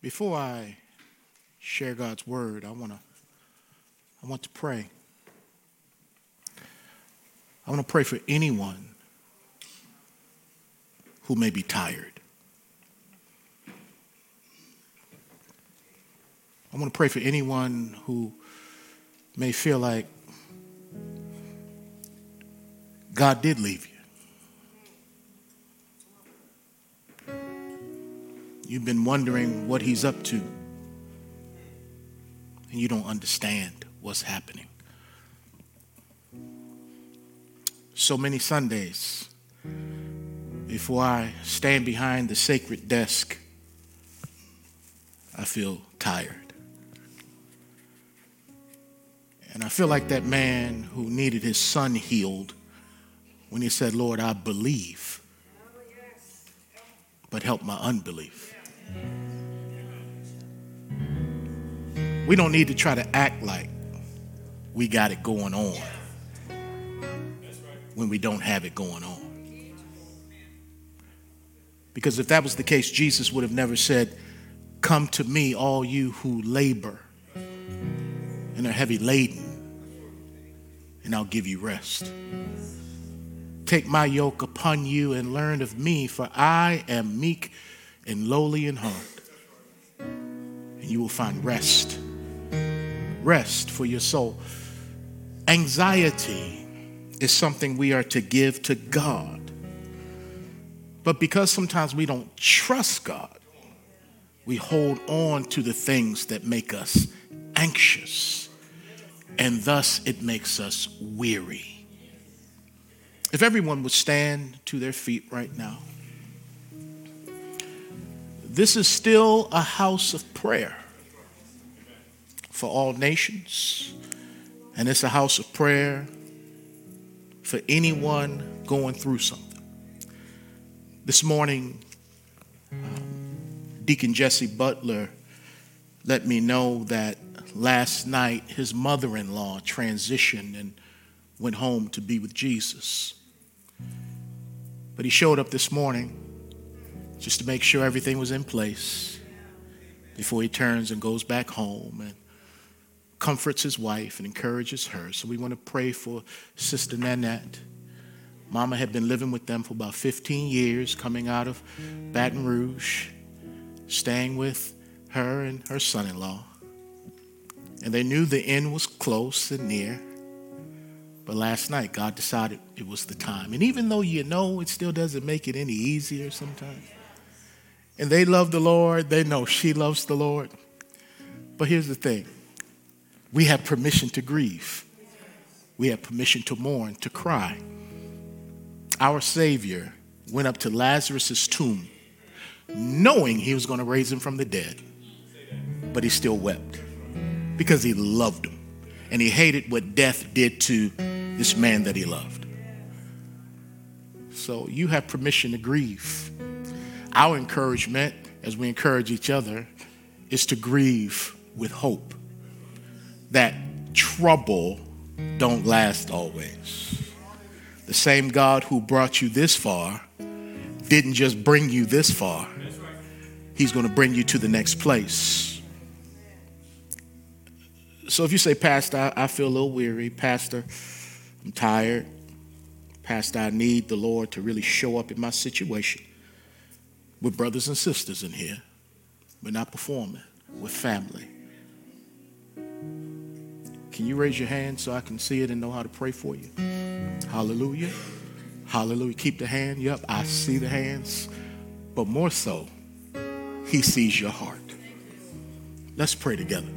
Before I share God's word, I want to I want to pray. I want to pray for anyone who may be tired. I want to pray for anyone who may feel like God did leave you. You've been wondering what he's up to, and you don't understand what's happening. So many Sundays before I stand behind the sacred desk, I feel tired. And I feel like that man who needed his son healed when he said, Lord, I believe, but help my unbelief. We don't need to try to act like we got it going on when we don't have it going on. Because if that was the case, Jesus would have never said, Come to me, all you who labor and are heavy laden, and I'll give you rest. Take my yoke upon you and learn of me, for I am meek and lowly in heart. And you will find rest. Rest for your soul. Anxiety is something we are to give to God. But because sometimes we don't trust God, we hold on to the things that make us anxious and thus it makes us weary. If everyone would stand to their feet right now, this is still a house of prayer for all nations, and it's a house of prayer for anyone going through something. This morning, um, Deacon Jesse Butler let me know that last night his mother in law transitioned and went home to be with Jesus. But he showed up this morning just to make sure everything was in place before he turns and goes back home and comforts his wife and encourages her. So we want to pray for Sister Nanette. Mama had been living with them for about 15 years, coming out of Baton Rouge, staying with her and her son in law. And they knew the end was close and near. But last night, God decided it was the time. And even though you know it still doesn't make it any easier sometimes. And they love the Lord, they know she loves the Lord. But here's the thing we have permission to grieve, we have permission to mourn, to cry. Our Savior went up to Lazarus' tomb knowing he was going to raise him from the dead, but he still wept because he loved him. And he hated what death did to this man that he loved. So you have permission to grieve. Our encouragement, as we encourage each other, is to grieve with hope that trouble don't last always. The same God who brought you this far didn't just bring you this far. He's going to bring you to the next place. So if you say, Pastor, I, feel a little weary, Pastor, I'm tired, Pastor, I need the Lord to really show up in my situation. We're brothers and sisters in here. We're not performing, we're family. Can you raise your hand so I can see it and know how to pray for you? Hallelujah. Hallelujah. Keep the hand. Yep, I see the hands. But more so, He sees your heart. Let's pray together.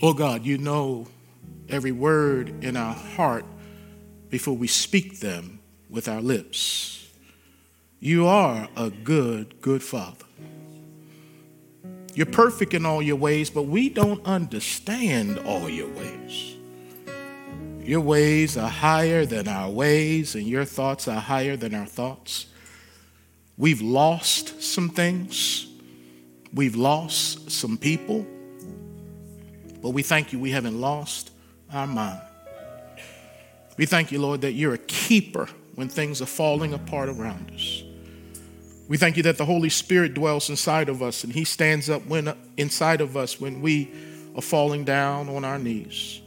Oh God, you know every word in our heart before we speak them with our lips. You are a good, good Father. You're perfect in all your ways, but we don't understand all your ways. Your ways are higher than our ways, and your thoughts are higher than our thoughts. We've lost some things, we've lost some people. But we thank you we haven't lost our mind. We thank you, Lord, that you're a keeper when things are falling apart around us. We thank you that the Holy Spirit dwells inside of us and He stands up when, inside of us when we are falling down on our knees.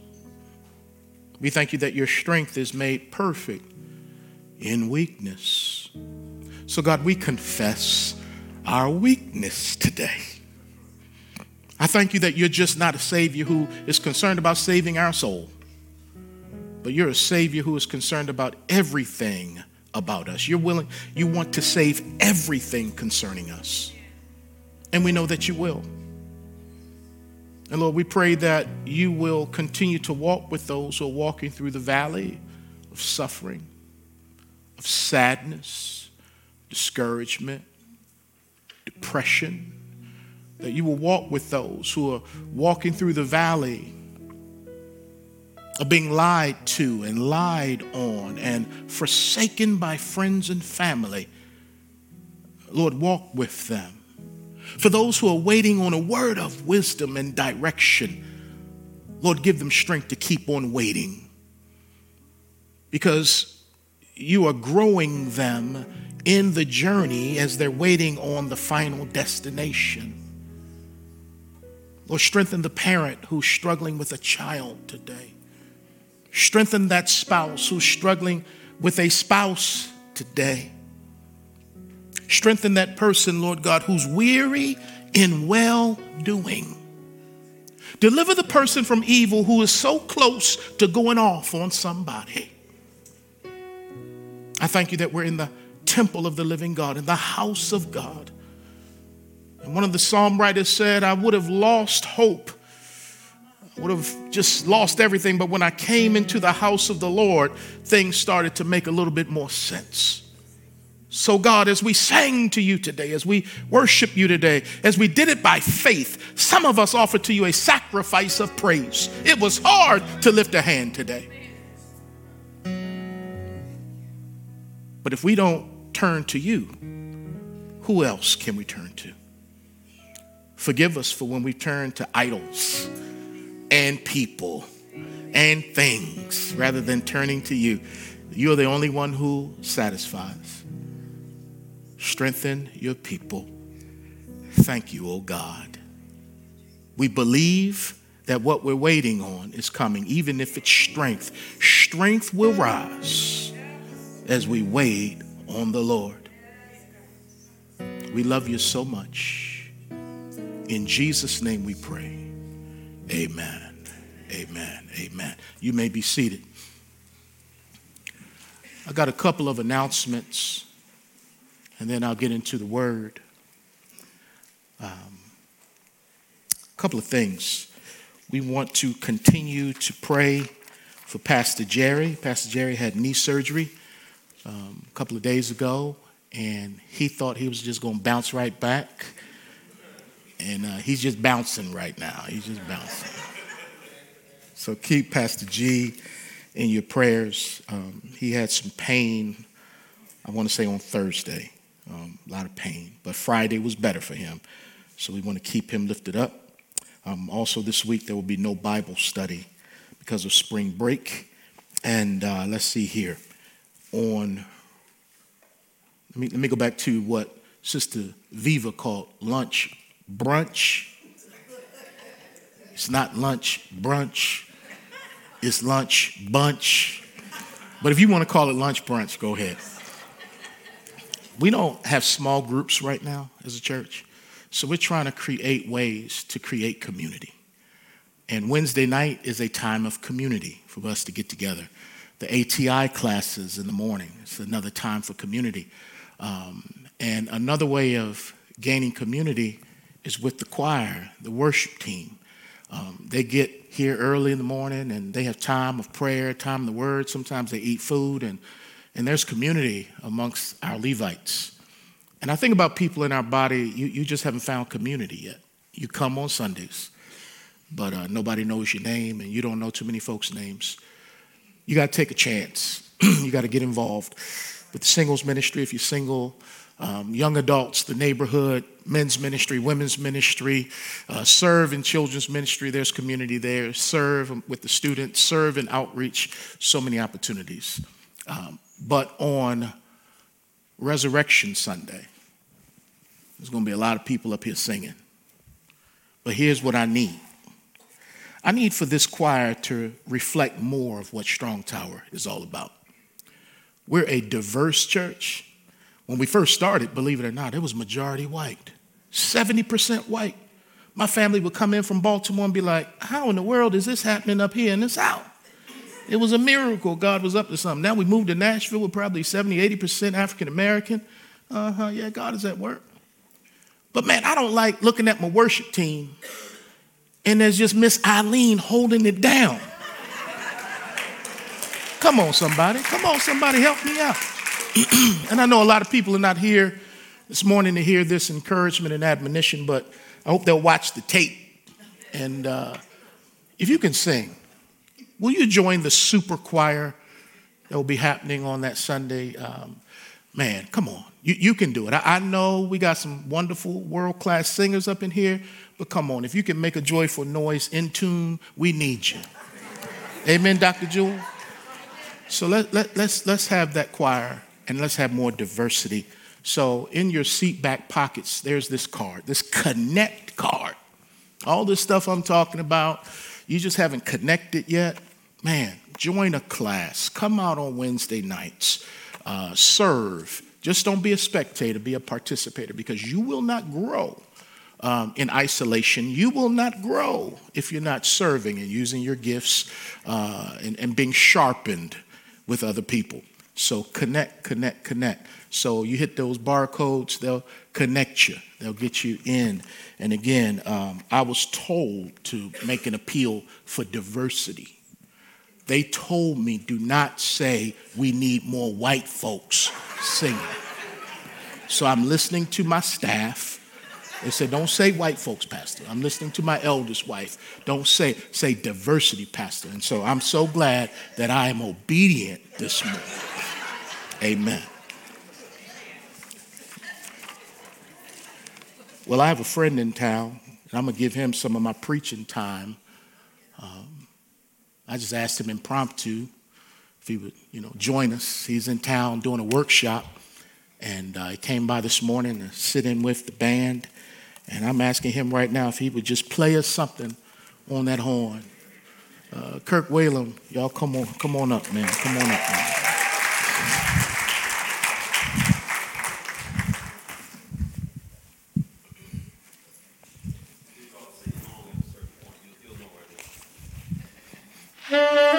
We thank you that your strength is made perfect in weakness. So, God, we confess our weakness today. I thank you that you're just not a Savior who is concerned about saving our soul, but you're a Savior who is concerned about everything about us. You're willing, you want to save everything concerning us. And we know that you will. And Lord, we pray that you will continue to walk with those who are walking through the valley of suffering, of sadness, discouragement, depression. That you will walk with those who are walking through the valley of being lied to and lied on and forsaken by friends and family. Lord, walk with them. For those who are waiting on a word of wisdom and direction, Lord, give them strength to keep on waiting. Because you are growing them in the journey as they're waiting on the final destination. Lord, strengthen the parent who's struggling with a child today. Strengthen that spouse who's struggling with a spouse today. Strengthen that person, Lord God, who's weary in well doing. Deliver the person from evil who is so close to going off on somebody. I thank you that we're in the temple of the living God, in the house of God. And one of the psalm writers said, I would have lost hope would have just lost everything. But when I came into the house of the Lord, things started to make a little bit more sense. So, God, as we sang to you today, as we worship you today, as we did it by faith, some of us offered to you a sacrifice of praise. It was hard to lift a hand today. But if we don't turn to you, who else can we turn to? Forgive us for when we turn to idols and people and things rather than turning to you. You're the only one who satisfies. Strengthen your people. Thank you, oh God. We believe that what we're waiting on is coming, even if it's strength. Strength will rise as we wait on the Lord. We love you so much. In Jesus' name we pray. Amen. Amen. Amen. You may be seated. I got a couple of announcements, and then I'll get into the word. Um, a couple of things. We want to continue to pray for Pastor Jerry. Pastor Jerry had knee surgery um, a couple of days ago, and he thought he was just going to bounce right back and uh, he's just bouncing right now. He's just bouncing. So keep Pastor G in your prayers. Um, he had some pain, I want to say on Thursday, um, a lot of pain, but Friday was better for him. So we want to keep him lifted up. Um, also, this week there will be no Bible study because of spring break. And uh, let's see here. On, let me, let me go back to what Sister Viva called lunch brunch. It's not lunch brunch, it's lunch bunch. But if you want to call it lunch brunch, go ahead. We don't have small groups right now as a church, so we're trying to create ways to create community. And Wednesday night is a time of community for us to get together. The ATI classes in the morning, it's another time for community. Um, and another way of gaining community is with the choir, the worship team. Um, they get here early in the morning and they have time of prayer, time of the word. Sometimes they eat food, and, and there's community amongst our Levites. And I think about people in our body, you, you just haven't found community yet. You come on Sundays, but uh, nobody knows your name and you don't know too many folks' names. You got to take a chance. you got to get involved with the singles ministry if you're single um, young adults, the neighborhood, men's ministry, women's ministry, uh, serve in children's ministry. There's community there. Serve with the students, serve in outreach. So many opportunities. Um, but on Resurrection Sunday, There's going to be a lot of people up here singing. But here's what I need I need for this choir to reflect more of what Strong Tower is all about. We're a diverse church. When we first started, believe it or not, it was majority white, 70% white. My family would come in from Baltimore and be like, How in the world is this happening up here in the South? It was a miracle. God was up to something. Now we moved to Nashville, we're probably 70, 80% African American. Uh huh, yeah, God is at work. But man, I don't like looking at my worship team and there's just Miss Eileen holding it down. Come on, somebody. Come on, somebody, help me out. and I know a lot of people are not here this morning to hear this encouragement and admonition, but I hope they'll watch the tape. And uh, if you can sing, will you join the super choir that will be happening on that Sunday? Um, man, come on. You, you can do it. I, I know we got some wonderful world class singers up in here, but come on. If you can make a joyful noise in tune, we need you. Amen, Dr. Jewel? So let, let, let's, let's have that choir and let's have more diversity. So in your seat back pockets, there's this card, this connect card. All this stuff I'm talking about, you just haven't connected yet. Man, join a class. Come out on Wednesday nights. Uh, serve. Just don't be a spectator, be a participator because you will not grow um, in isolation. You will not grow if you're not serving and using your gifts uh, and, and being sharpened with other people. So connect, connect, connect. So you hit those barcodes, they'll connect you, they'll get you in. And again, um, I was told to make an appeal for diversity. They told me, do not say we need more white folks singing. So I'm listening to my staff. They said, don't say white folks, Pastor. I'm listening to my eldest wife. Don't say, say diversity, Pastor. And so I'm so glad that I am obedient this morning. Amen. Well, I have a friend in town, and I'm going to give him some of my preaching time. Um, I just asked him impromptu if he would, you know, join us. He's in town doing a workshop, and uh, he came by this morning to sit in with the band. And I'm asking him right now if he would just play us something on that horn. Uh, Kirk Whalum, y'all come on, come on up, man. Come on up, man. Hey.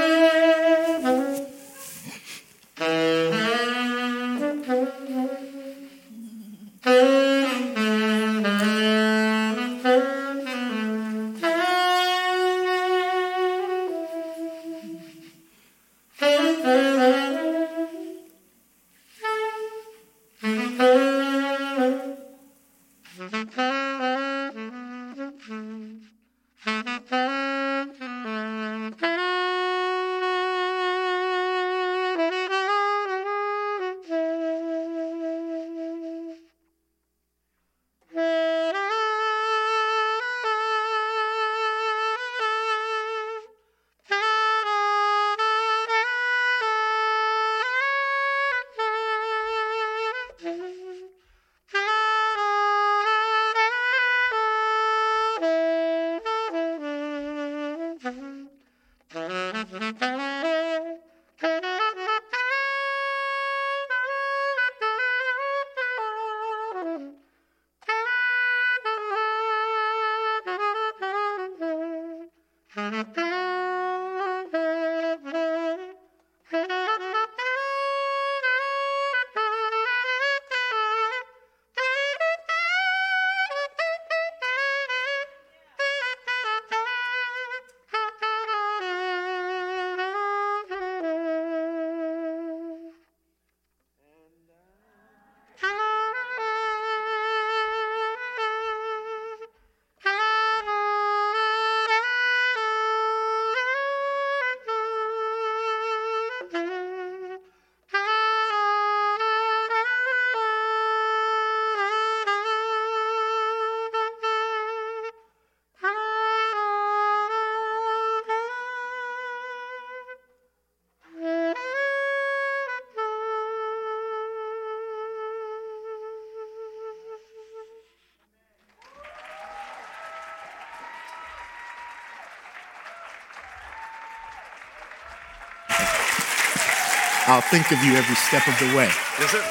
I'll think of you every step of the way. Yes, sir.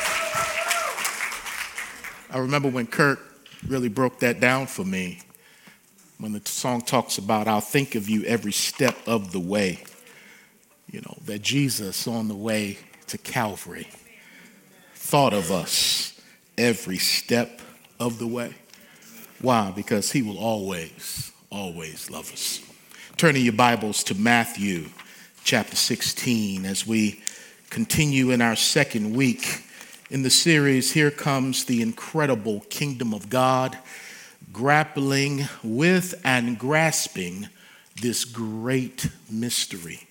I remember when Kirk really broke that down for me when the song talks about, I'll think of you every step of the way. You know, that Jesus on the way to Calvary thought of us every step of the way. Why? Because he will always, always love us. Turning your Bibles to Matthew chapter 16 as we continue in our second week in the series, Here Comes the Incredible Kingdom of God, grappling with and grasping this great mystery.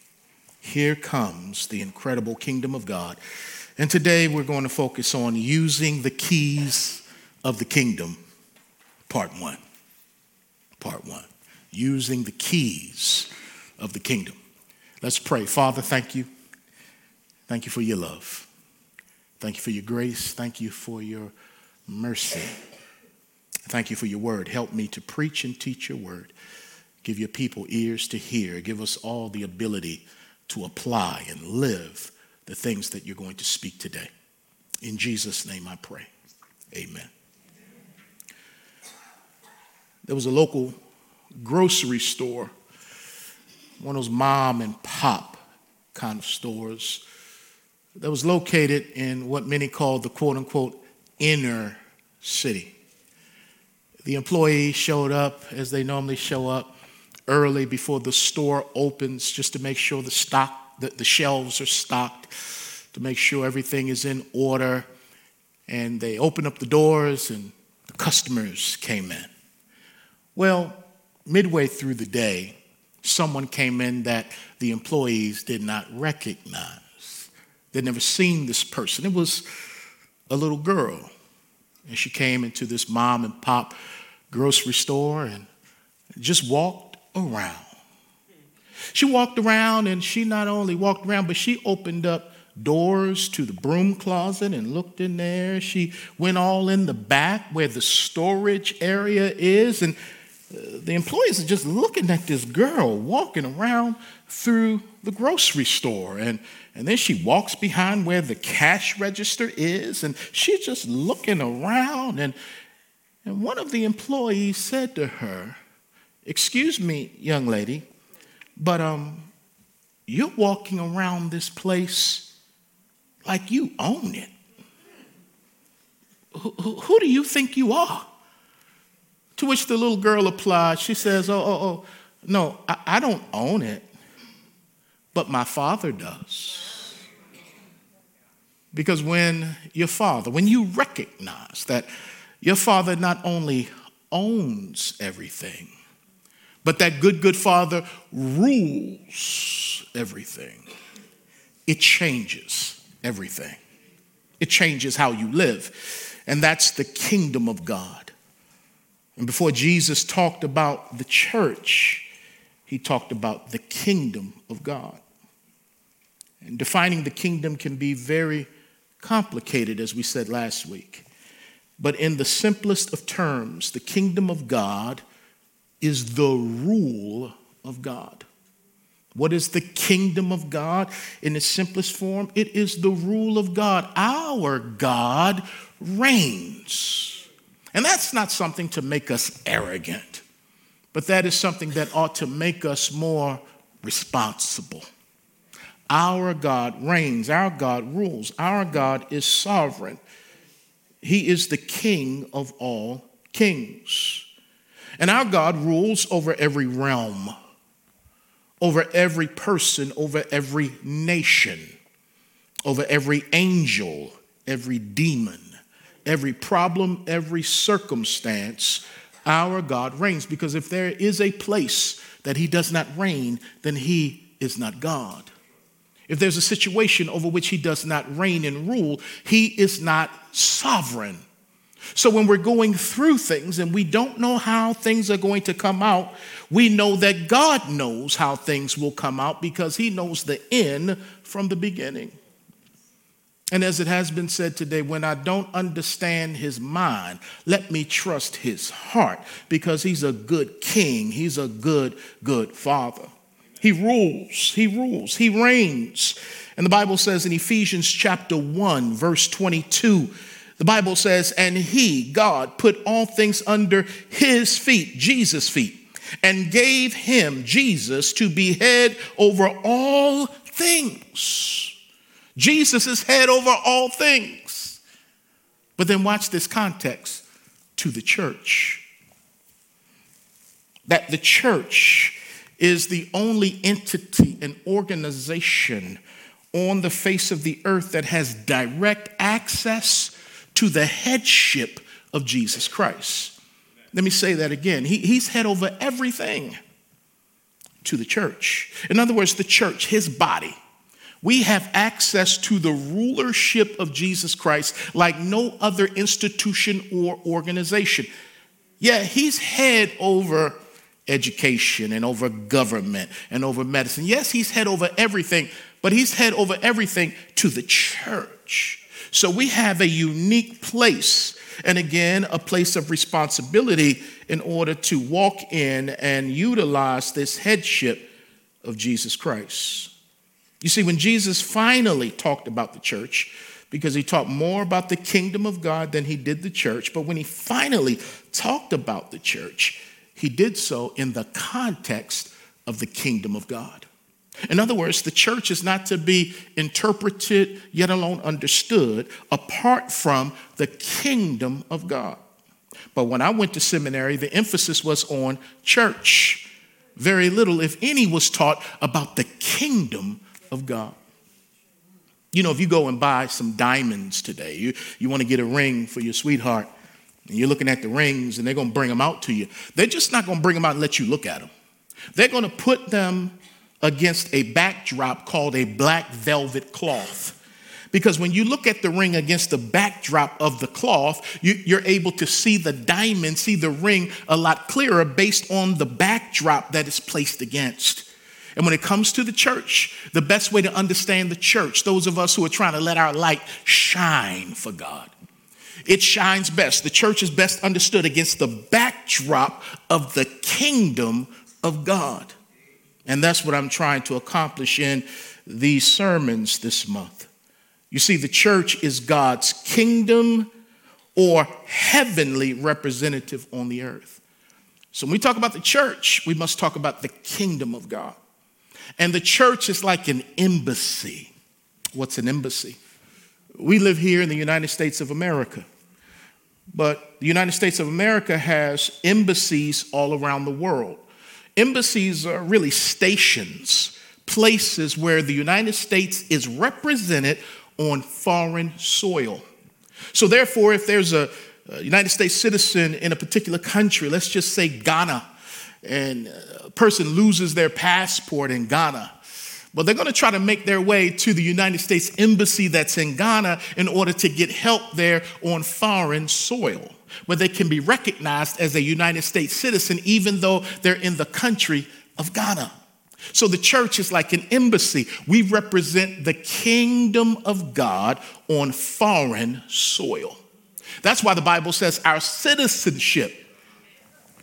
Here comes the incredible kingdom of God. And today we're going to focus on using the keys of the kingdom, part one. Part one. Using the keys of the kingdom. Let's pray. Father, thank you. Thank you for your love. Thank you for your grace. Thank you for your mercy. Thank you for your word. Help me to preach and teach your word. Give your people ears to hear. Give us all the ability to apply and live the things that you're going to speak today. In Jesus' name I pray. Amen. There was a local grocery store, one of those mom and pop kind of stores that was located in what many call the quote unquote inner city. The employees showed up as they normally show up early before the store opens just to make sure the stock, the, the shelves are stocked, to make sure everything is in order. And they opened up the doors and the customers came in. Well, midway through the day, someone came in that the employees did not recognize. They'd never seen this person. It was a little girl. And she came into this mom and pop grocery store and just walked around. She walked around and she not only walked around, but she opened up doors to the broom closet and looked in there. She went all in the back where the storage area is. And uh, the employees are just looking at this girl walking around through the grocery store. And, and then she walks behind where the cash register is. And she's just looking around. And, and one of the employees said to her, Excuse me, young lady, but um, you're walking around this place like you own it. Who, who, who do you think you are? To which the little girl replied, she says, Oh, oh, oh, no, I, I don't own it, but my father does. Because when your father, when you recognize that your father not only owns everything, but that good, good Father rules everything. It changes everything. It changes how you live. And that's the kingdom of God. And before Jesus talked about the church, he talked about the kingdom of God. And defining the kingdom can be very complicated, as we said last week. But in the simplest of terms, the kingdom of God is the rule of God. What is the kingdom of God in its simplest form? It is the rule of God. Our God reigns. And that's not something to make us arrogant, but that is something that ought to make us more responsible. Our God reigns, our God rules, our God is sovereign. He is the king of all kings. And our God rules over every realm, over every person, over every nation, over every angel, every demon, every problem, every circumstance. Our God reigns because if there is a place that He does not reign, then He is not God. If there's a situation over which He does not reign and rule, He is not sovereign. So when we're going through things and we don't know how things are going to come out, we know that God knows how things will come out because He knows the end from the beginning. And as it has been said today, when I don't understand his mind, let me trust his heart because he's a good king. He's a good, good father. He rules, he rules, he reigns. And the Bible says in Ephesians chapter 1, verse 22, the Bible says, And he, God, put all things under his feet, Jesus' feet, and gave him, Jesus, to be head over all things. Jesus is head over all things. But then watch this context to the church. That the church is the only entity and organization on the face of the earth that has direct access to the headship of Jesus Christ. Let me say that again. He, he's head over everything to the church. In other words, the church, his body. We have access to the rulership of Jesus Christ like no other institution or organization. Yeah, he's head over education and over government and over medicine. Yes, he's head over everything, but he's head over everything to the church. So we have a unique place, and again, a place of responsibility in order to walk in and utilize this headship of Jesus Christ. You see, when Jesus finally talked about the church, because he talked more about the kingdom of God than he did the church, but when he finally talked about the church, he did so in the context of the kingdom of God. In other words, the church is not to be interpreted, yet alone understood, apart from the kingdom of God. But when I went to seminary, the emphasis was on church. Very little, if any, was taught about the kingdom of God. You know, if you go and buy some diamonds today, you, you want to get a ring for your sweetheart, and you're looking at the rings and they're going to bring them out to you. They're just not going to bring them out and let you look at them. They're going to put them against a backdrop called a black velvet cloth. Because when you look at the ring against the backdrop of the cloth, you, are able to see the diamond, see the ring a lot clearer based on the backdrop that is placed against. And when it comes to the church, the best way to understand the church, those of us who are trying to let our light shine for God, it shines best. The church is best understood against the backdrop of the kingdom of God. And that's what I'm trying to accomplish in these sermons this month. You see, the church is God's kingdom or heavenly representative on the earth. So when we talk about the church, we must talk about the kingdom of God. And the church is like an embassy. What's an embassy? We live here in the United States of America, but the United States of America has embassies all around the world. Embassies are really stations, places where the United States is represented on foreign soil. So, therefore, if there's a, United States citizen in a particular country, let's just say Ghana, and a person loses their passport in Ghana, well, they're going to try to make their way to the United States embassy that's in Ghana in order to get help there on foreign soil where they can be recognized as a United States citizen, even though they're in the country of Ghana. So the church is like an embassy. We represent the kingdom of God on foreign soil. That's why the Bible says our citizenship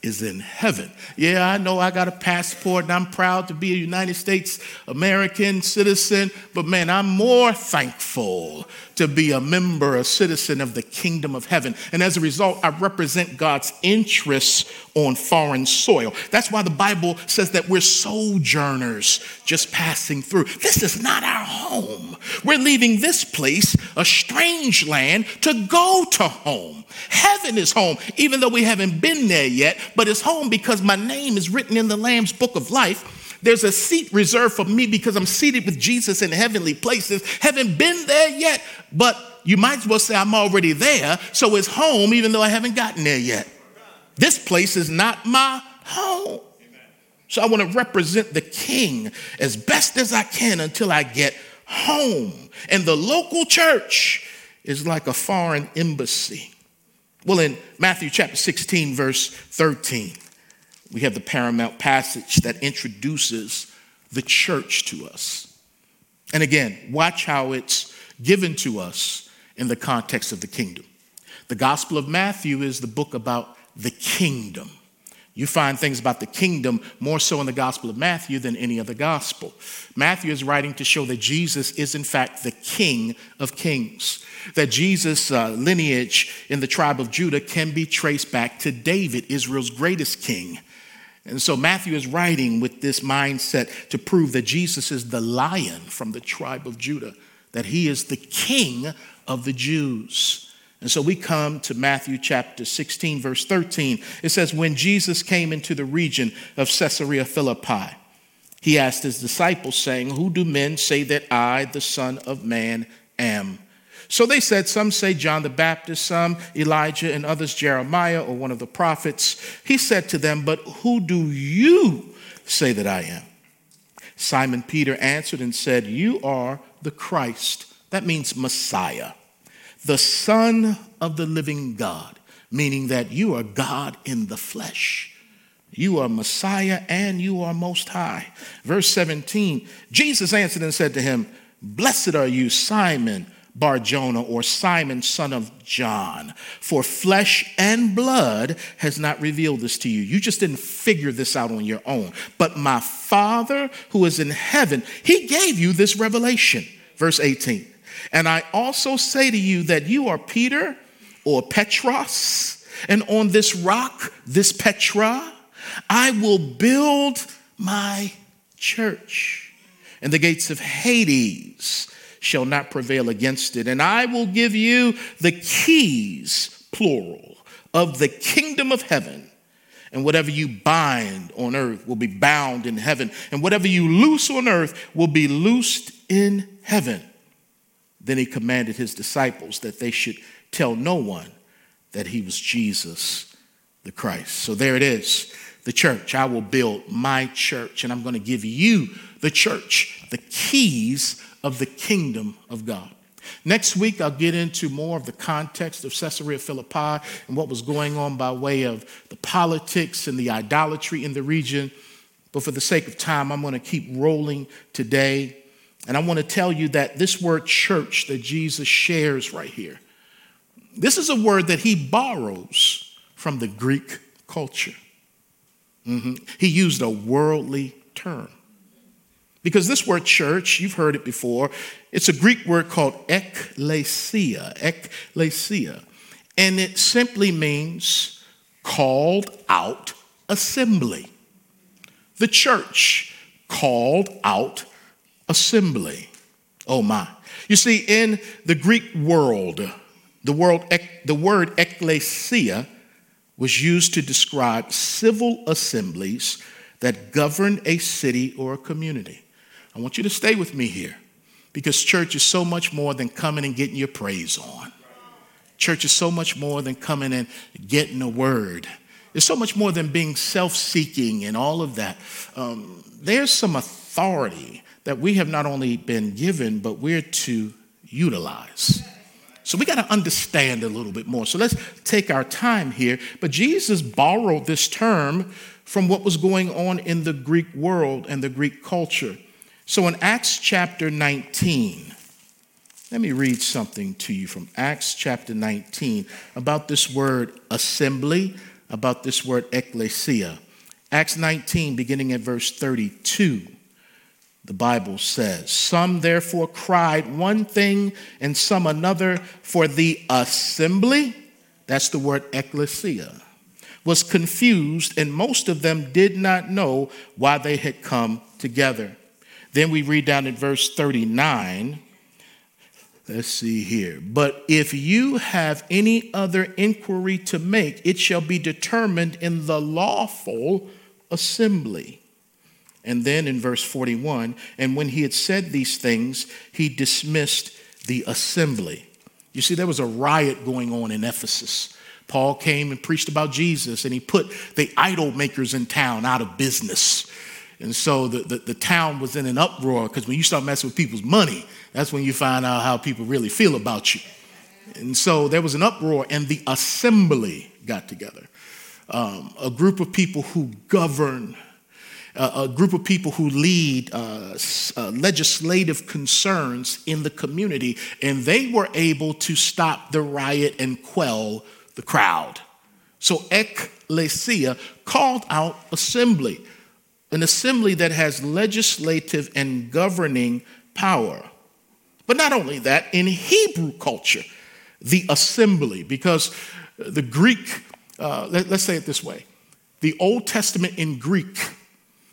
is in heaven. Yeah, I know I got a passport and I'm proud to be a United States American citizen, but man, I'm more thankful to be a member, a citizen of the kingdom of heaven. And as a result, I represent God's interests on foreign soil. That's why the Bible says that we're sojourners just passing through. This is not our home. We're leaving this place, a strange land, to go to home. Heaven is home, even though we haven't been there yet, but it's home because my name is written in the Lamb's book of life there's a seat reserved for me because I'm seated with Jesus in heavenly places. Haven't been there yet, but you might as well say I'm already there. So it's home, even though I haven't gotten there yet. This place is not my home. So I want to represent the king as best as I can until I get home. And the local church is like a foreign embassy. Well, in Matthew chapter 16, verse 13, we have the paramount passage that introduces the church to us. And again, watch how it's given to us in the context of the kingdom. The Gospel of Matthew is the book about the kingdom. You find things about the kingdom more so in the Gospel of Matthew than any other gospel. Matthew is writing to show that Jesus is, in fact, the King of kings, that Jesus' uh, lineage in the tribe of Judah can be traced back to David, Israel's greatest king. And so Matthew is writing with this mindset to prove that Jesus is the lion from the tribe of Judah, that he is the king of the Jews. And so we come to Matthew chapter 16, verse 13. It says, When Jesus came into the region of Caesarea Philippi, he asked his disciples, saying, Who do men say that I, the Son of Man, am? So they said, Some say John the Baptist, some Elijah, and others Jeremiah or one of the prophets. He said to them, But who do you say that I am? Simon Peter answered and said, You are the Christ. That means Messiah the Son of the living God, meaning that you are God in the flesh. You are Messiah and you are Most High. Verse 17 Jesus answered and said to him, Blessed are you, Simon. Barjona or Simon, son of John. For flesh and blood has not revealed this to you. You just didn't figure this out on your own. But my Father who is in heaven, he gave you this revelation. Verse 18. And I also say to you that you are Peter or Petros, and on this rock, this Petra, I will build my church, and the gates of Hades shall not prevail against it. And I will give you the keys, plural, of the kingdom of heaven. And whatever you bind on earth will be bound in heaven, and whatever you loose on earth will be loosed in heaven. Then he commanded his disciples that they should tell no one that he was Jesus the Christ. So there it is the church. I will build my church, and I'm going to give you, the church, the keys of the kingdom of God. Next week, I'll get into more of the context of Caesarea Philippi and what was going on by way of the politics and the idolatry in the region. But for the sake of time, I'm going to keep rolling today and I want to tell you that this word church that Jesus shares right here, this is a word that he borrows from the Greek culture. Mm-hmm. He used a worldly term. Because this word church, you've heard it before, it's a Greek word called ekklesia, ekklesia. And it simply means called out assembly. The church called out assembly. Oh my. You see, in the Greek world, the, world, the word ecclesia was used to describe civil assemblies that govern a city or a community. I want you to stay with me here because church is so much more than coming and getting your praise on. Church is so much more than coming and getting a word. It's so much more than being self seeking and all of that. Um, there's some authority that we have not only been given, but we're to utilize. So we got to understand a little bit more. So let's take our time here. But Jesus borrowed this term from what was going on in the Greek world and the Greek culture. So in Acts chapter 19, let me read something to you from Acts chapter 19 about this word assembly, about this word ecclesia. Acts 19, beginning at verse 32 the Bible says. Some therefore cried one thing and some another, for the assembly, that's the word ecclesia, was confused, and most of them did not know why they had come together. Then we read down in verse 39. Let's see here. But if you have any other inquiry to make, it shall be determined in the lawful assembly. And then in verse 41, and when he had said these things, he dismissed the assembly. You see, there was a riot going on in Ephesus. Paul came and preached about Jesus, and he put the idol makers in town out of business. And so the, the, the town was in an uproar because when you start messing with people's money, that's when you find out how people really feel about you. And so there was an uproar, and the assembly got together. Um, a group of people who govern a group of people who lead uh, uh, legislative concerns in the community, and they were able to stop the riot and quell the crowd. So, ecclesia called out assembly, an assembly that has legislative and governing power. But not only that, in Hebrew culture, the assembly, because the Greek, uh, let, us say it this way the Old Testament in Greek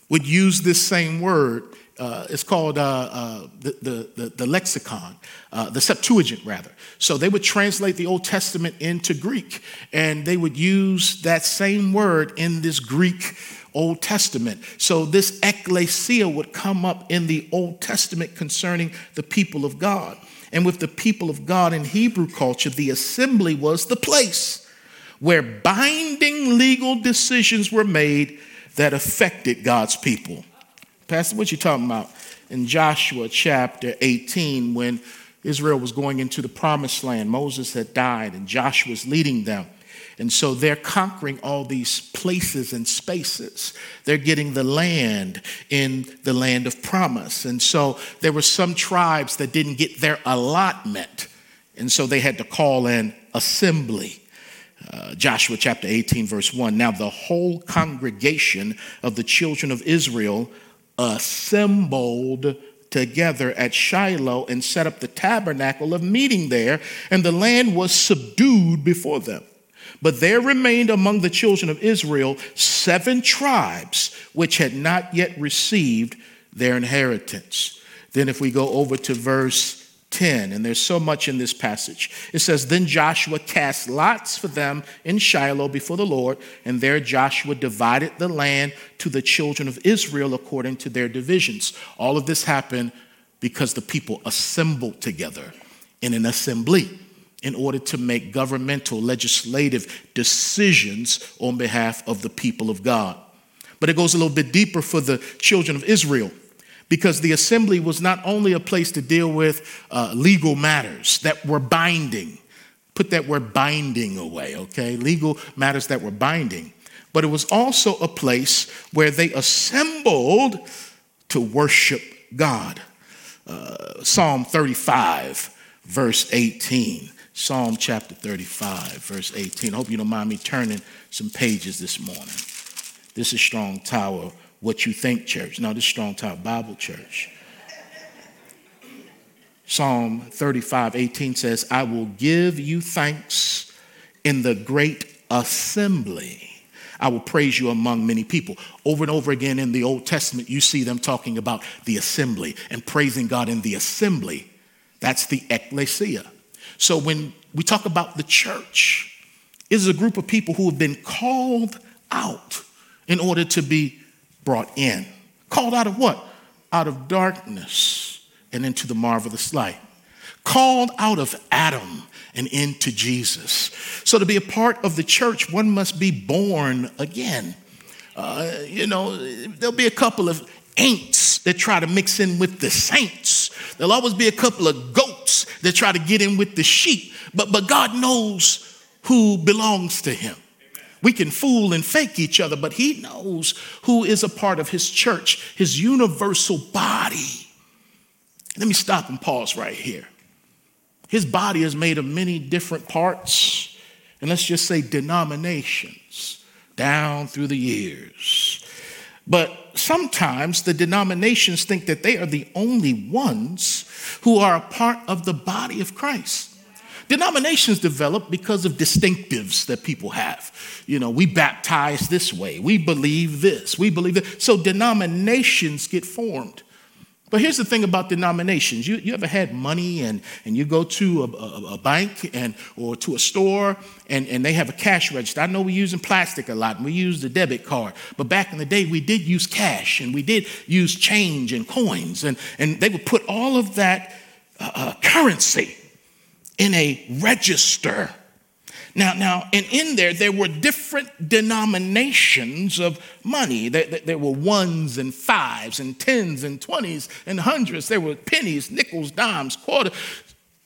would use this same word. Uh, it's called uh, uh the, the, the, lexicon, uh, the Septuagint, rather. So they would translate the Old Testament into Greek, and they would use that same word in this Greek Old Testament. So this ecclesia would come up in the Old Testament concerning the people of God. And with the people of God in Hebrew culture, the assembly was the place where binding legal decisions were made that affected God's people. Pastor, what you talking about? In Joshua chapter 18, when Israel was going into the promised land, Moses had died and Joshua was leading them. And so they're conquering all these places and spaces. They're getting the land in the land of promise. And so there were some tribes that didn't get their allotment. And so they had to call an assembly. Uh, Joshua chapter 18, verse 1. Now the whole congregation of the children of Israel assembled together at Shiloh and set up the tabernacle of meeting there, and the land was subdued before them. But there remained among the children of Israel seven tribes which had not yet received their inheritance. Then, if we go over to verse 10, and there's so much in this passage, it says, Then Joshua cast lots for them in Shiloh before the Lord, and there Joshua divided the land to the children of Israel according to their divisions. All of this happened because the people assembled together in an assembly in order to make governmental, legislative decisions on behalf of the people of God. But it goes a little bit deeper for the children of Israel because the assembly was not only a place to deal with uh, legal matters that were binding. Put that word binding away, okay? Legal matters that were binding. But it was also a place where they assembled to worship God. Uh, Psalm 35, verse 18. Psalm chapter 35, verse 18. I hope you don't mind me turning some pages this morning. This is Strong Tower, What You Think Church. No, this is Strong Tower Bible Church. Psalm 35, 18 says, I will give you thanks in the great assembly. I will praise you among many people. Over and over again in the Old Testament, you see them talking about the assembly and praising God in the assembly. That's the ecclesia. So when we talk about the church, it is a group of people who have been called out in order to be brought in. Called out of what? Out of darkness and into the marvelous light. Called out of Adam and into Jesus. So to be a part of the church, one must be born again. Uh, you know, there'll be a couple of ain'ts that try to mix in with the saints. There'll always be a couple of goats that try to get in with the sheep. But, but God knows who belongs to him. We can fool and fake each other, but he knows who is a part of his church, his universal body. Let me stop and pause right here. His body is made of many different parts, and let's just say denominations down through the years. But sometimes the denominations think that they are the only ones who are a part of the body of Christ. Denominations develop because of distinctives that people have. You know, we baptize this way, we believe this, we believe that. So denominations get formed. But here's the thing about denominations. You, you ever had money and, and you go to a, a, a, bank and, or to a store and, and they have a cash register. I know we're using plastic a lot and we use the debit card. But back in the day, we did use cash and we did use change and coins. And, and they would put all of that uh, uh currency in a register now, now, and in there, there were different denominations of money. There, there, were ones and fives and tens and twenties and hundreds. There were pennies, nickels, dimes, quarters.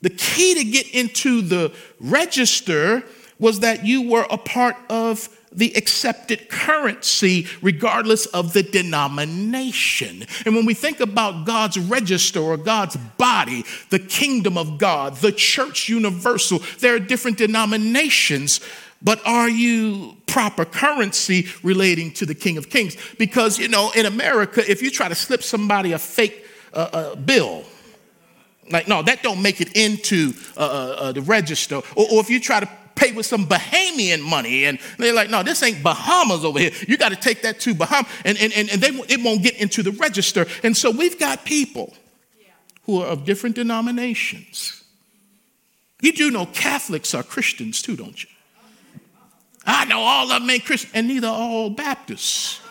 The key to get into the register was that you were a part of the accepted currency, regardless of the denomination. And when we think about God's register or God's body, the kingdom of God, the church universal, there are different denominations, but are you proper currency relating to the King of Kings. Because, you know, in America, if you try to slip somebody a fake uh, uh, bill, like, no, that don't make it into uh, uh, uh the register. Or, or if you try to pay with some Bahamian money. And they're like, no, this ain't Bahamas over here. You got to take that to Bahamas. And, and, and, and they, it won't get into the register. And so we've got people who are of different denominations. You do know Catholics are Christians too, don't you? I know all of them ain't Christian, and neither are all Baptists.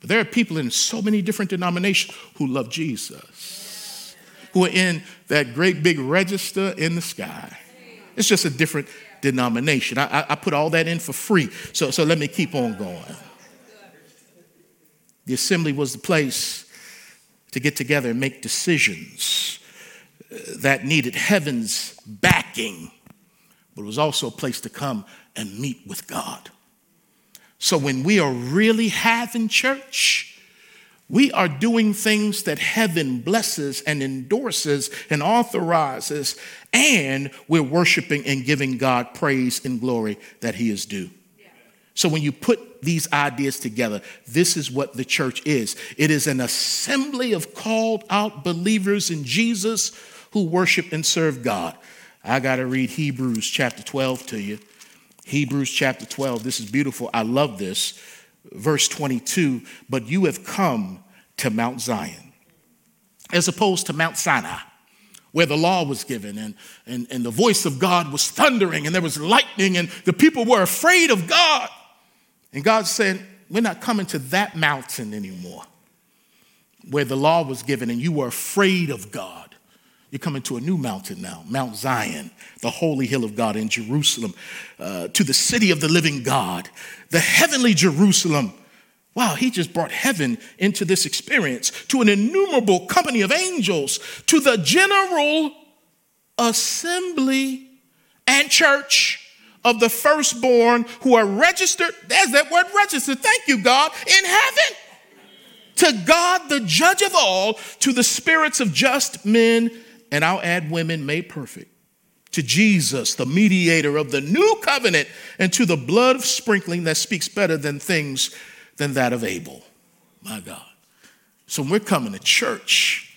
But there are people in so many different denominations who love Jesus, who are in that great big register in the sky. It's just a different denomination. I, I, I put all that in for free, so, so let me keep on going. The assembly was the place to get together and make decisions uh, that needed heaven's backing, but it was also a place to come and meet with God. So when we are really having church, we are doing things that heaven blesses and endorses and authorizes, and we're worshiping and giving God praise and glory that He is due. So when you put these ideas together, this is what the church is it is an assembly of called out believers in Jesus who worship and serve God. I got to read Hebrews chapter 12 to you. Hebrews chapter 12. This is beautiful. I love this verse 22, but you have come to Mount Zion, as opposed to Mount Sinai, where the law was given and, and, and the voice of God was thundering and there was lightning and the people were afraid of God. And God said, We're not coming to that mountain anymore, where the law was given and you were afraid of God. You're coming to a new mountain now, Mount Zion, the holy hill of God in Jerusalem, uh, to the city of the living God, the heavenly Jerusalem. Wow, he just brought heaven into this experience, to an innumerable company of angels, to the general assembly and church of the firstborn who are registered. There's that word registered. Thank you, God, in heaven. To God, the judge of all, to the spirits of just men and I'll add women made perfect, to Jesus, the mediator of the new covenant, and to the blood of sprinkling that speaks better than things than that of Abel. My God. So when we're coming to church,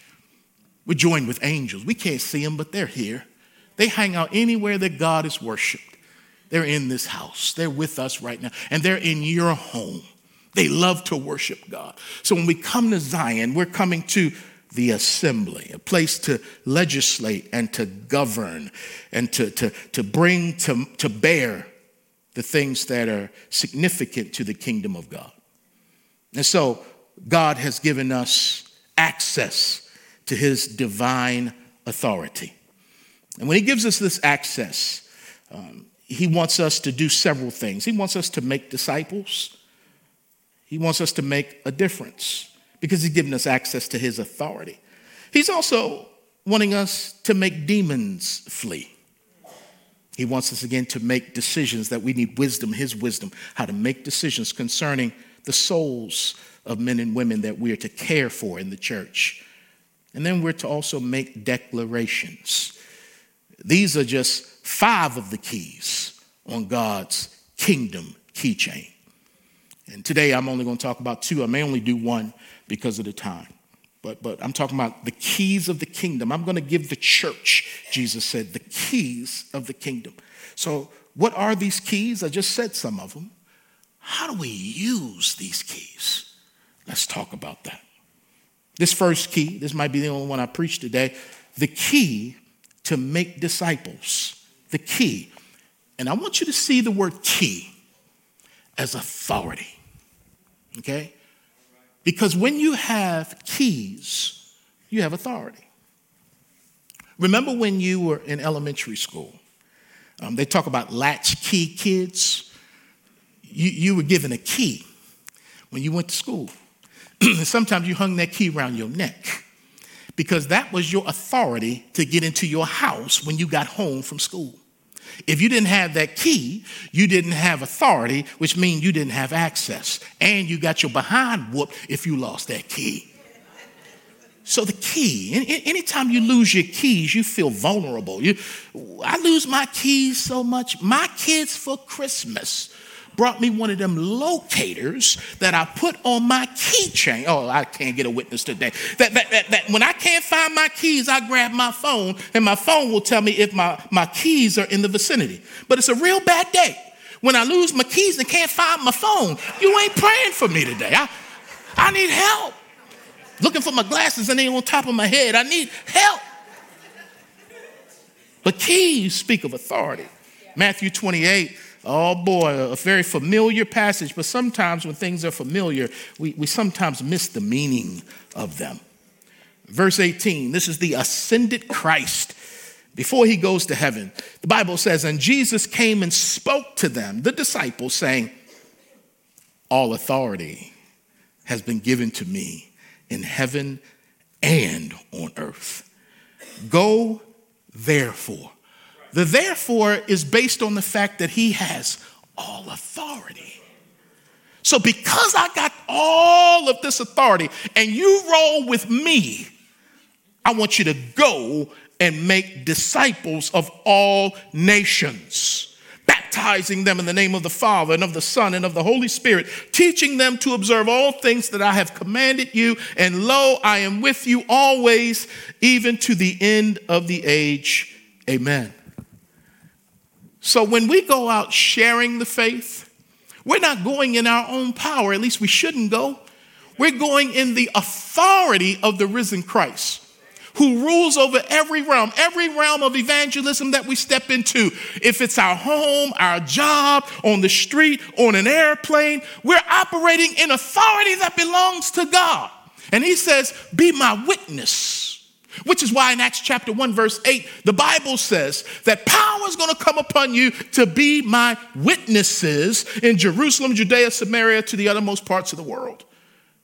we're joined with angels. We can't see them, but they're here. They hang out anywhere that God is worshiped. They're in this house. They're with us right now, and they're in your home. They love to worship God. So when we come to Zion, we're coming to the assembly, a place to legislate and to govern and to, to, to bring to, to bear the things that are significant to the kingdom of God. And so God has given us access to his divine authority. And when he gives us this access, um, he wants us to do several things. He wants us to make disciples, he wants us to make a difference because he's given us access to his authority. He's also wanting us to make demons flee. He wants us again to make decisions that we need wisdom, his wisdom, how to make decisions concerning the souls of men and women that we are to care for in the church. And then we're to also make declarations. These are just five of the keys on God's kingdom keychain. And today I'm only going to talk about two. I may only do one because of the time. But, but I'm talking about the keys of the kingdom. I'm going to give the church, Jesus said, the keys of the kingdom. So, what are these keys? I just said some of them. How do we use these keys? Let's talk about that. This first key, this might be the only one I preach today, the key to make disciples. The key. And I want you to see the word key as authority. Okay? Because when you have keys, you have authority. Remember when you were in elementary school? Um, they talk about latchkey kids. You, you were given a key when you went to school. And sometimes you hung that key around your neck because that was your authority to get into your house when you got home from school. If you didn't have that key, you didn't have authority, which means you didn't have access. And you got your behind whooped if you lost that key. So the key, anytime you lose your keys, you feel vulnerable. You, I lose my keys so much. My kids for Christmas brought me one of them locators that I put on my keychain. Oh, I can't get a witness today. That, that, that, that when I can't find my keys, I grab my phone and my phone will tell me if my, my keys are in the vicinity. But it's a real bad day. When I lose my keys and can't find my phone, you ain't praying for me today. I, I need help looking for my glasses and they on top of my head. I need help. But keys speak of authority. Matthew 28, oh boy, a very familiar passage, but sometimes when things are familiar, we, we sometimes miss the meaning of them. Verse 18, this is the ascended Christ before he goes to heaven. The Bible says, And Jesus came and spoke to them, the disciples, saying, All authority has been given to me in heaven and on earth. Go therefore. The therefore is based on the fact that he has all authority. So, because I got all of this authority and you roll with me, I want you to go and make disciples of all nations baptizing them in the name of the Father and of the Son and of the Holy Spirit, teaching them to observe all things that I have commanded you. And lo, I am with you always, even to the end of the age. Amen. So when we go out sharing the faith, we're not going in our own power, at least we shouldn't go. We're going in the authority of the risen Christ who rules over every realm, every realm of evangelism that we step into. If it's our home, our job, on the street, on an airplane, we're operating in authority that belongs to God. And he says, Be my witness. Which is why in Acts chapter 1, verse 8, the Bible says that power is going to come upon you to be my witnesses in Jerusalem, Judea, Samaria, to the uttermost parts of the world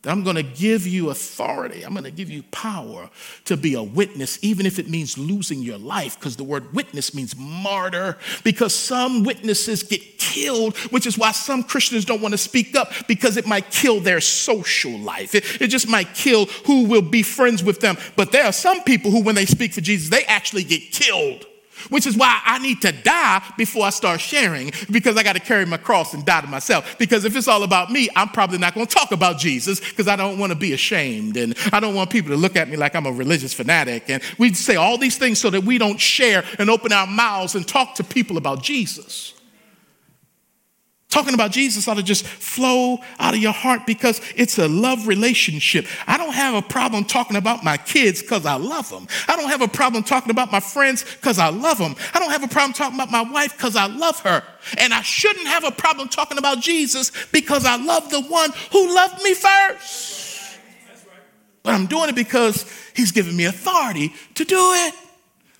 I'm going to give you authority. I'm going to give you power to be a witness, even if it means losing your life, because the word witness means martyr, because some witnesses get killed, which is why some Christians don't want to speak up, because it might kill their social life. It, it just might kill who will be friends with them. But there are some people who, when they speak for Jesus, they actually get killed which is why I need to die before I start sharing because I got to carry my cross and die to myself. Because if it's all about me, I'm probably not going to talk about Jesus because I don't want to be ashamed and I don't want people to look at me like I'm a religious fanatic. And we say all these things so that we don't share and open our mouths and talk to people about Jesus. Talking about Jesus ought to just flow out of your heart because it's a love relationship. I don't have a problem talking about my kids because I love them. I don't have a problem talking about my friends because I love them. I don't have a problem talking about my wife because I love her. And I shouldn't have a problem talking about Jesus because I love the one who loved me first. But I'm doing it because he's given me authority to do it.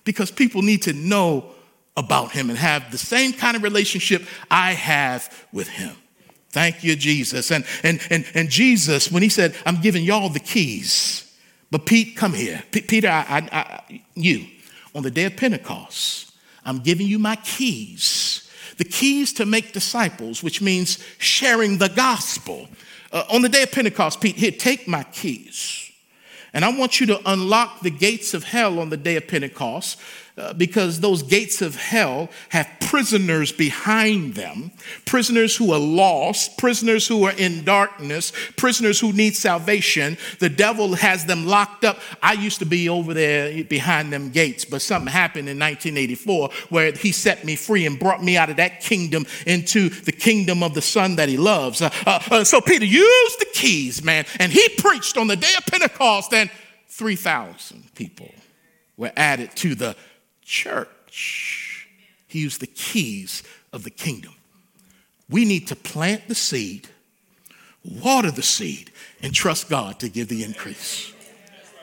Because people need to know about him and have the same kind of relationship I have with him. Thank you, Jesus. And, and, and, and Jesus, when he said, I'm giving y'all the keys, but Pete, come here. P- Peter, I, I, I, you, on the day of Pentecost, I'm giving you my keys. The keys to make disciples, which means sharing the gospel. Uh, on the day of Pentecost, Pete, here, take my keys. And I want you to unlock the gates of hell on the day of Pentecost uh, because those gates of hell have prisoners behind them, prisoners who are lost, prisoners who are in darkness, prisoners who need salvation. The devil has them locked up. I used to be over there behind them gates, but something happened in 1984 where he set me free and brought me out of that kingdom into the kingdom of the son that he loves. Uh, uh, uh so Peter used the keys, man, and he preached on the day of Pentecost, and 3,000 people were added to the church. He used the keys of the kingdom. We need to plant the seed, water the seed, and trust God to give the increase.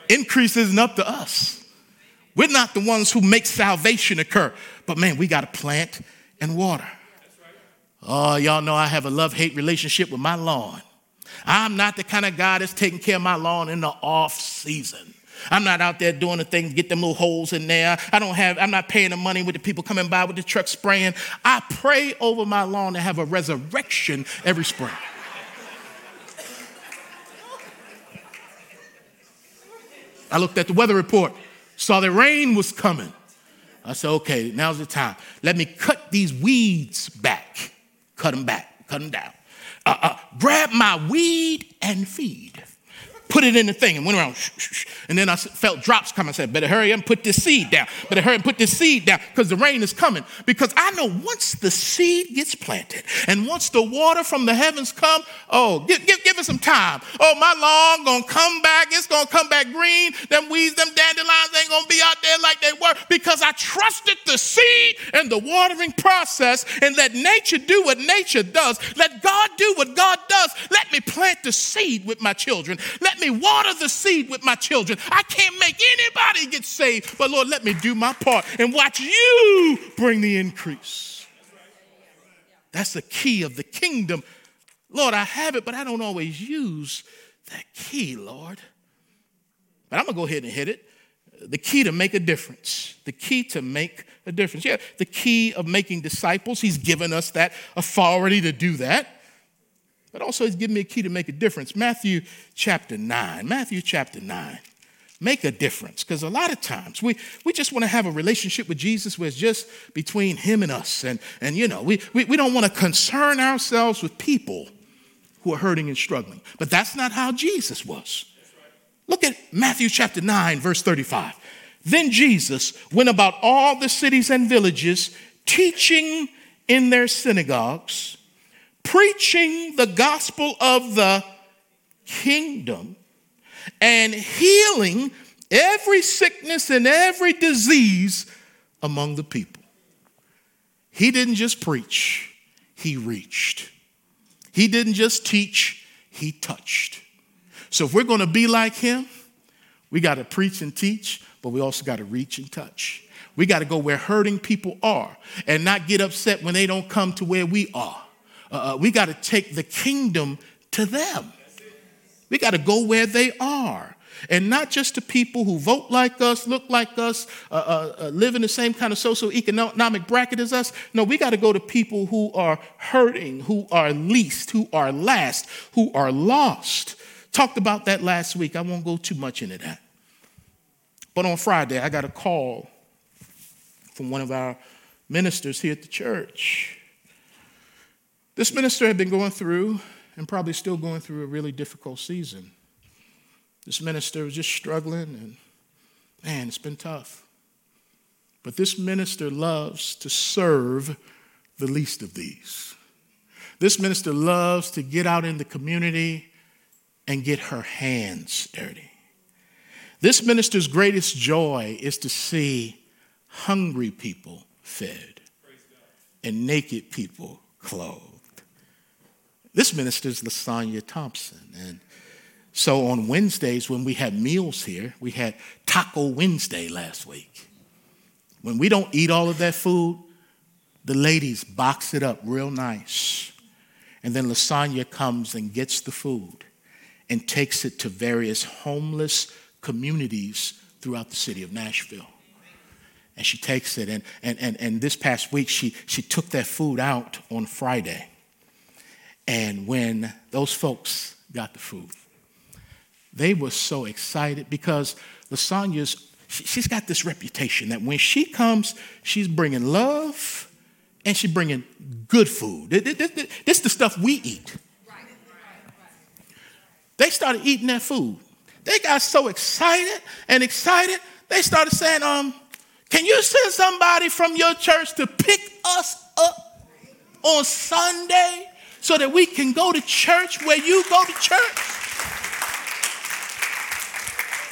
Increase isn't up to us. We're not the ones who make salvation occur, but man, we got to plant and water. Oh, y'all know I have a love hate relationship with my lawn. I'm not the kind of guy that's taking care of my lawn in the off season. I'm not out there doing the things, get them little holes in there. I don't have, I'm not paying the money with the people coming by with the truck spraying. I pray over my lawn to have a resurrection every spring. I looked at the weather report, saw the rain was coming. I said, okay, now's the time. Let me cut these weeds back. Cut them back, cut them down. Uh, uh, grab my weed and feed put it in the thing and went around. And then I felt drops coming. I said, better hurry up and put this seed down. Better hurry and put this seed down because the rain is coming. Because I know once the seed gets planted and once the water from the heavens come, oh, give, give, give it some time. Oh, my lawn gonna come back. It's gonna come back green. Them weeds, them dandelions ain't gonna be out there like they were because I trusted the seed and the watering process and let nature do what nature does. Let God do what God does. Let me plant the seed with my children. Let me water the seed with my children. I can't make anybody get saved, but Lord, let me do my part and watch you bring the increase. That's the key of the kingdom. Lord, I have it, but I don't always use that key, Lord. But I'm going to go ahead and hit it. The key to make a difference. The key to make a difference. Yeah, the key of making disciples. He's given us that authority to do that but also he's given me a key to make a difference. Matthew chapter 9. Matthew chapter 9. Make a difference. Because a lot of times we, we just want to have a relationship with Jesus where it's just between him and us. And, and you know, we, we, we don't want to concern ourselves with people who are hurting and struggling. But that's not how Jesus was. Look at Matthew chapter 9, verse 35. Then Jesus went about all the cities and villages, teaching in their synagogues preaching the gospel of the kingdom and healing every sickness and every disease among the people. He didn't just preach, he reached. He didn't just teach, he touched. So if we're going to be like him, we got to preach and teach, but we also got to reach and touch. We got to go where hurting people are and not get upset when they don't come to where we are. Uh, uh, we got to take the kingdom to them. We got to go where they are. And not just to people who vote like us, look like us, uh, uh, uh live in the same kind of socioeconomic bracket as us. No, we got to go to people who are hurting, who are least, who are last, who are lost. Talked about that last week. I won't go too much into that. But on Friday, I got a call from one of our ministers here at the church. This minister had been going through, and probably still going through, a really difficult season. This minister was just struggling, and man, it's been tough. But this minister loves to serve the least of these. This minister loves to get out in the community and get her hands dirty. This minister's greatest joy is to see hungry people fed and naked people clothed. This minister is Lasagna Thompson. And so on Wednesdays, when we had meals here, we had Taco Wednesday last week. When we don't eat all of that food, the ladies box it up real nice. And then Lasagna comes and gets the food and takes it to various homeless communities throughout the city of Nashville. And she takes it, and, and, and, and this past week, she, she took that food out on Friday and when those folks got the food, they were so excited because Lasagna's, she's got this reputation that when she comes, she's bringing love and she's bringing good food. This is the stuff we eat. They started eating that food. They got so excited and excited, they started saying, um, can you send somebody from your church to pick us up on Sunday so that we can go to church where you go to church.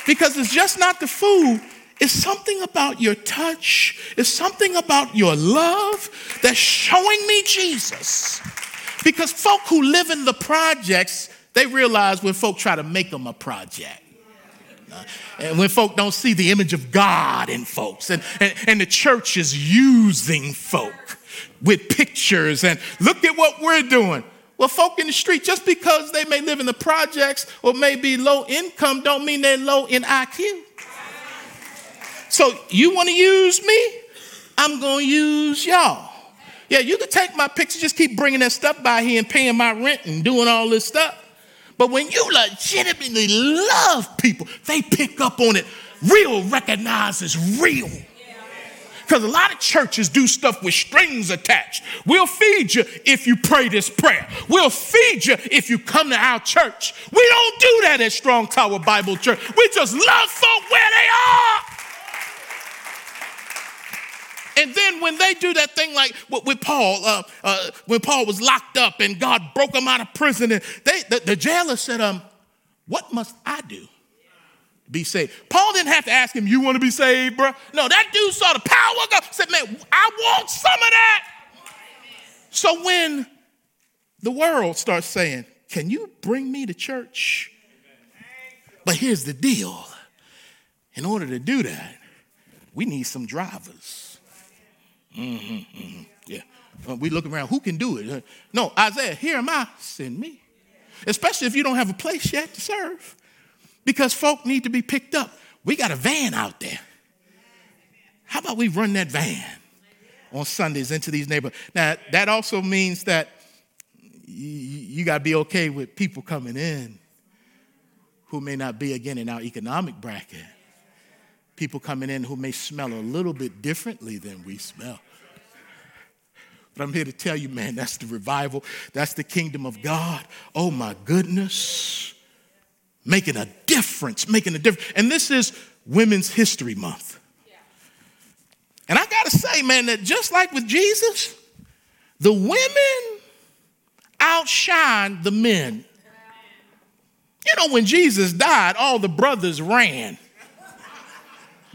Because it's just not the food, it's something about your touch, it's something about your love that's showing me Jesus. Because folk who live in the projects, they realize when folk try to make them a project. Uh, and when folk don't see the image of God in folks, and, and, and the church is using folk with pictures and look at what we're doing. Well, folk in the street, just because they may live in the projects or may be low income, don't mean they're low in IQ. So you want to use me? I'm going to use y'all. Yeah, you can take my picture, just keep bringing that stuff by here and paying my rent and doing all this stuff. But when you legitimately love people, they pick up on it. Real recognizes real. Because a lot of churches do stuff with strings attached. We'll feed you if you pray this prayer. We'll feed you if you come to our church. We don't do that at Strong Tower Bible Church. We just love folk where they are. And then when they do that thing like with Paul, uh, uh, when Paul was locked up and God broke him out of prison, and they, the, the jailer said, um, What must I do be saved. Paul didn't have to ask him, You want to be saved, bro? No, that dude saw the power of God. Said, Man, I want some of that. So when the world starts saying, Can you bring me to church? But here's the deal in order to do that, we need some drivers. Mm-hmm, mm-hmm, yeah. Uh, we look around, who can do it? Uh, no, Isaiah, here am I, send me. Especially if you don't have a place yet to serve because folk need to be picked up. We got a van out there. How about we run that van on Sundays into these neighborhoods? Now, that also means that you, got to be okay with people coming in who may not be, again, in our economic bracket. People coming in who may smell a little bit differently than we smell. But I'm here to tell you, man, that's the revival. That's the kingdom of God. Oh, my goodness making a difference, making a difference. And this is Women's History Month. And I gotta say, man, that just like with Jesus, the women outshine the men. You know, when Jesus died, all the brothers ran.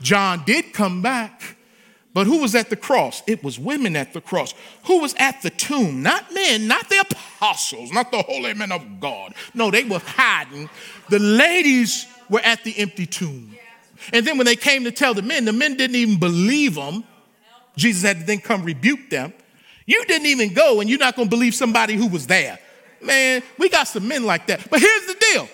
John did come back, but who was at the cross? It was women at the cross. Who was at the tomb? Not men, not the apostles, not the holy men of God. No, they were hiding. The ladies were at the empty tomb. And then when they came to tell the men, the men didn't even believe them. Jesus had to then come rebuke them. You didn't even go, and you're not going to believe somebody who was there. Man, we got some men like that. But here's the deal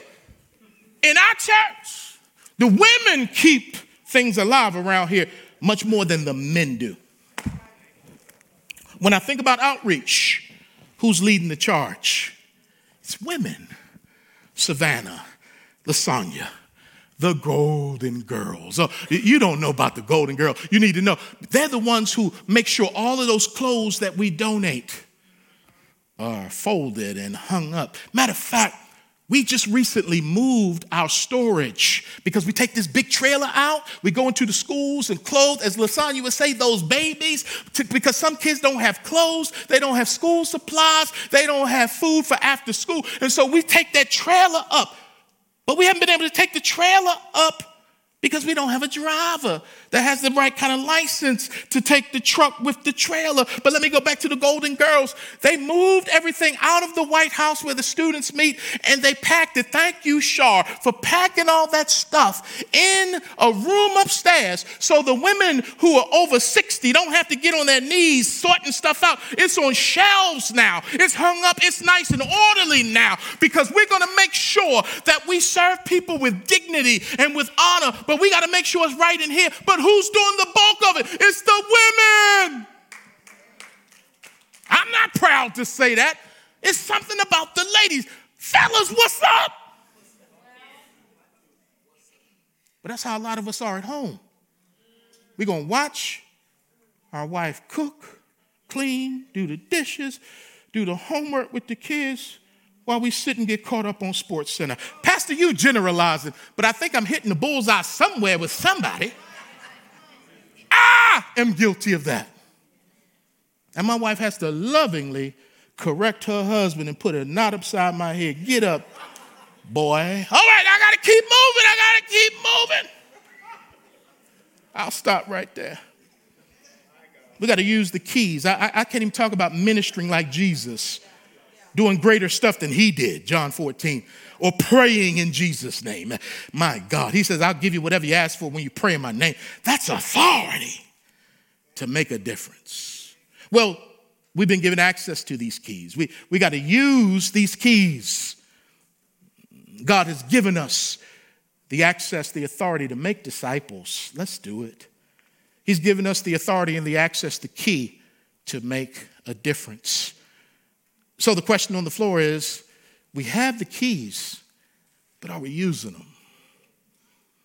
in our church, the women keep things alive around here much more than the men do. When I think about outreach, who's leading the charge? It's women. Savannah, Lasagna, the Golden Girls. Oh, you don't know about the Golden Girls. You need to know. They're the ones who make sure all of those clothes that we donate are folded and hung up. Matter of fact, we just recently moved our storage because we take this big trailer out. We go into the schools and clothes, as Lasagna would say, those babies, to, because some kids don't have clothes, they don't have school supplies, they don't have food for after school. And so we take that trailer up. But we haven't been able to take the trailer up because we don't have a driver that has the right kind of license to take the truck with the trailer. But let me go back to the Golden Girls. They moved everything out of the White House where the students meet and they packed it. Thank you, Shar, for packing all that stuff in a room upstairs so the women who are over 60 don't have to get on their knees sorting stuff out. It's on shelves now, it's hung up, it's nice and orderly now because we're going to make sure that we serve people with dignity and with honor but we got to make sure it's right in here. But who's doing the bulk of it? It's the women. I'm not proud to say that. It's something about the ladies. Fellas, what's up? But that's how a lot of us are at home. We're going to watch our wife cook, clean, do the dishes, do the homework with the kids, while we sit and get caught up on Sports Center. Pastor, you generalizing, but I think I'm hitting the bullseye somewhere with somebody. I am guilty of that. And my wife has to lovingly correct her husband and put a knot upside my head. Get up, boy. All right, I gotta keep moving. I gotta keep moving. I'll stop right there. We got to use the keys. I, I, I can't even talk about ministering like Jesus doing greater stuff than he did, John 14, or praying in Jesus' name. My God, he says, I'll give you whatever you ask for when you pray in my name. That's authority to make a difference. Well, we've been given access to these keys. We, we got to use these keys. God has given us the access, the authority to make disciples. Let's do it. He's given us the authority and the access, the key to make a difference. So the question on the floor is we have the keys, but are we using them?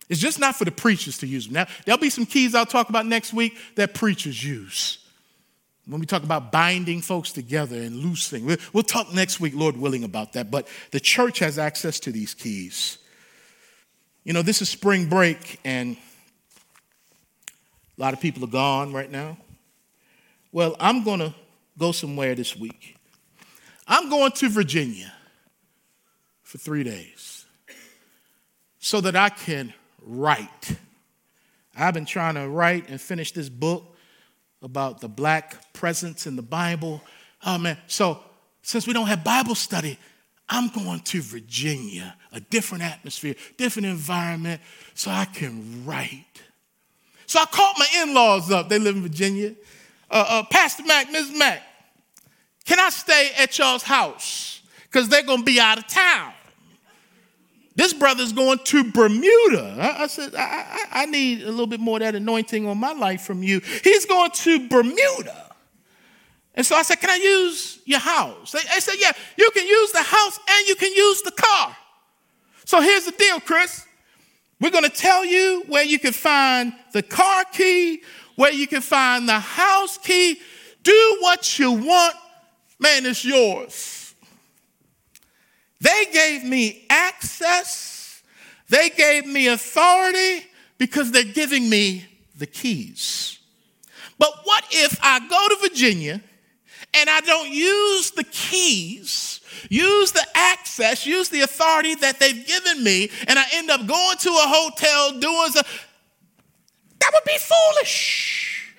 It's just not for the preachers to use them. Now, there'll be some keys I'll talk about next week that preachers use. When we talk about binding folks together and loosing, we'll talk next week, Lord willing, about that. But the church has access to these keys. You know, this is spring break, and a lot of people are gone right now. Well, I'm going to go somewhere this week. I'm going to Virginia for three days so that I can write. I've been trying to write and finish this book about the black presence in the Bible. Oh man, so since we don't have Bible study, I'm going to Virginia, a different atmosphere, different environment, so I can write. So I called my in laws up. They live in Virginia. Uh, uh, Pastor Mac, Ms. Mac, can I stay at y'all's house? Because they're going to be out of town. This brother's going to Bermuda. I, I said, I, I, I, need a little bit more of that anointing on my life from you. He's going to Bermuda. And so I said, Can I use your house? They, they said, Yeah, you can use the house and you can use the car. So here's the deal, Chris. We're going to tell you where you can find the car key, where you can find the house key. Do what you want. Man, it's yours. They gave me access, they gave me authority because they're giving me the keys. But what if I go to Virginia and I don't use the keys, use the access, use the authority that they've given me, and I end up going to a hotel doing some, that would be foolish.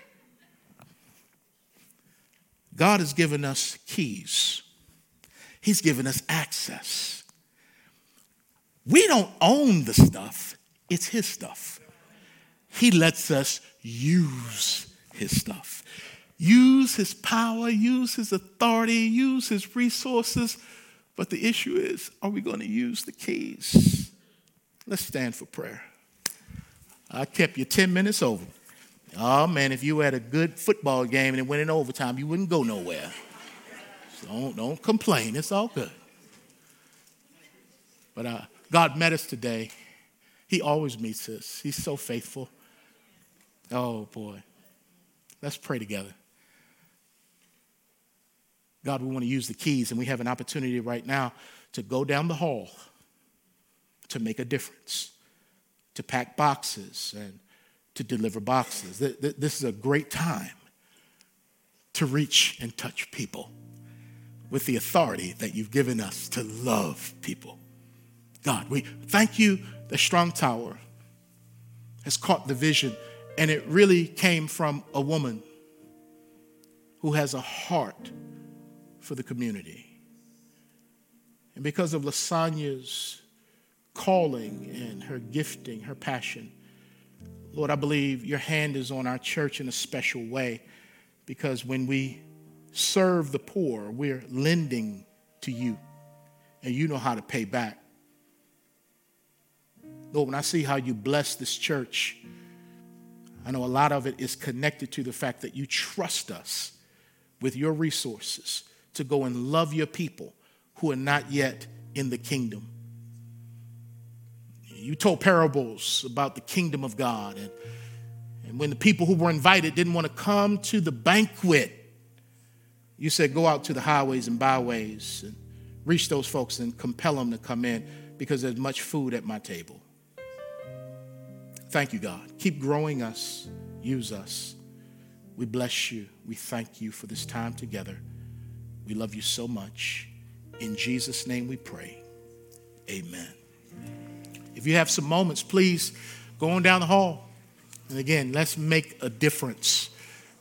God has given us keys. He's given us access. We don't own the stuff, it's His stuff. He lets us use His stuff, use His power, use His authority, use His resources. But the issue is are we going to use the keys? Let's stand for prayer. I kept you 10 minutes over. Oh man, if you had a good football game and it went in overtime, you wouldn't go nowhere. Don't, don't complain. It's all good. But uh, God met us today. He always meets us. He's so faithful. Oh, boy. Let's pray together. God, we want to use the keys, and we have an opportunity right now to go down the hall to make a difference, to pack boxes and to deliver boxes. This is a great time to reach and touch people with the authority that you've given us to love people. God, we thank you the strong tower has caught the vision, and it really came from a woman who has a heart for the community. And because of Lasagna's calling and her gifting, her passion, Lord, I believe your hand is on our church in a special way because when we serve the poor, we're lending to you, and you know how to pay back. Lord, when I see how you bless this church, I know a lot of it is connected to the fact that you trust us with your resources to go and love your people who are not yet in the kingdom. You told parables about the kingdom of God, and, and when the people who were invited didn't want to come to the banquet, you said, go out to the highways and byways and reach those folks and compel them to come in because there's much food at my table. Thank you, God. Keep growing us, use us. We bless you. We thank you for this time together. We love you so much. In Jesus' name we pray. Amen. If you have some moments, please go on down the hall. And again, let's make a difference.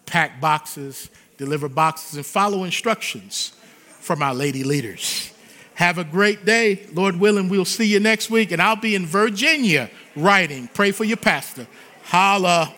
Pack boxes deliver boxes, and follow instructions from our lady leaders. Have a great day. Lord willing, we'll see you next week, and I'll be in Virginia writing. Pray for your pastor. Holla.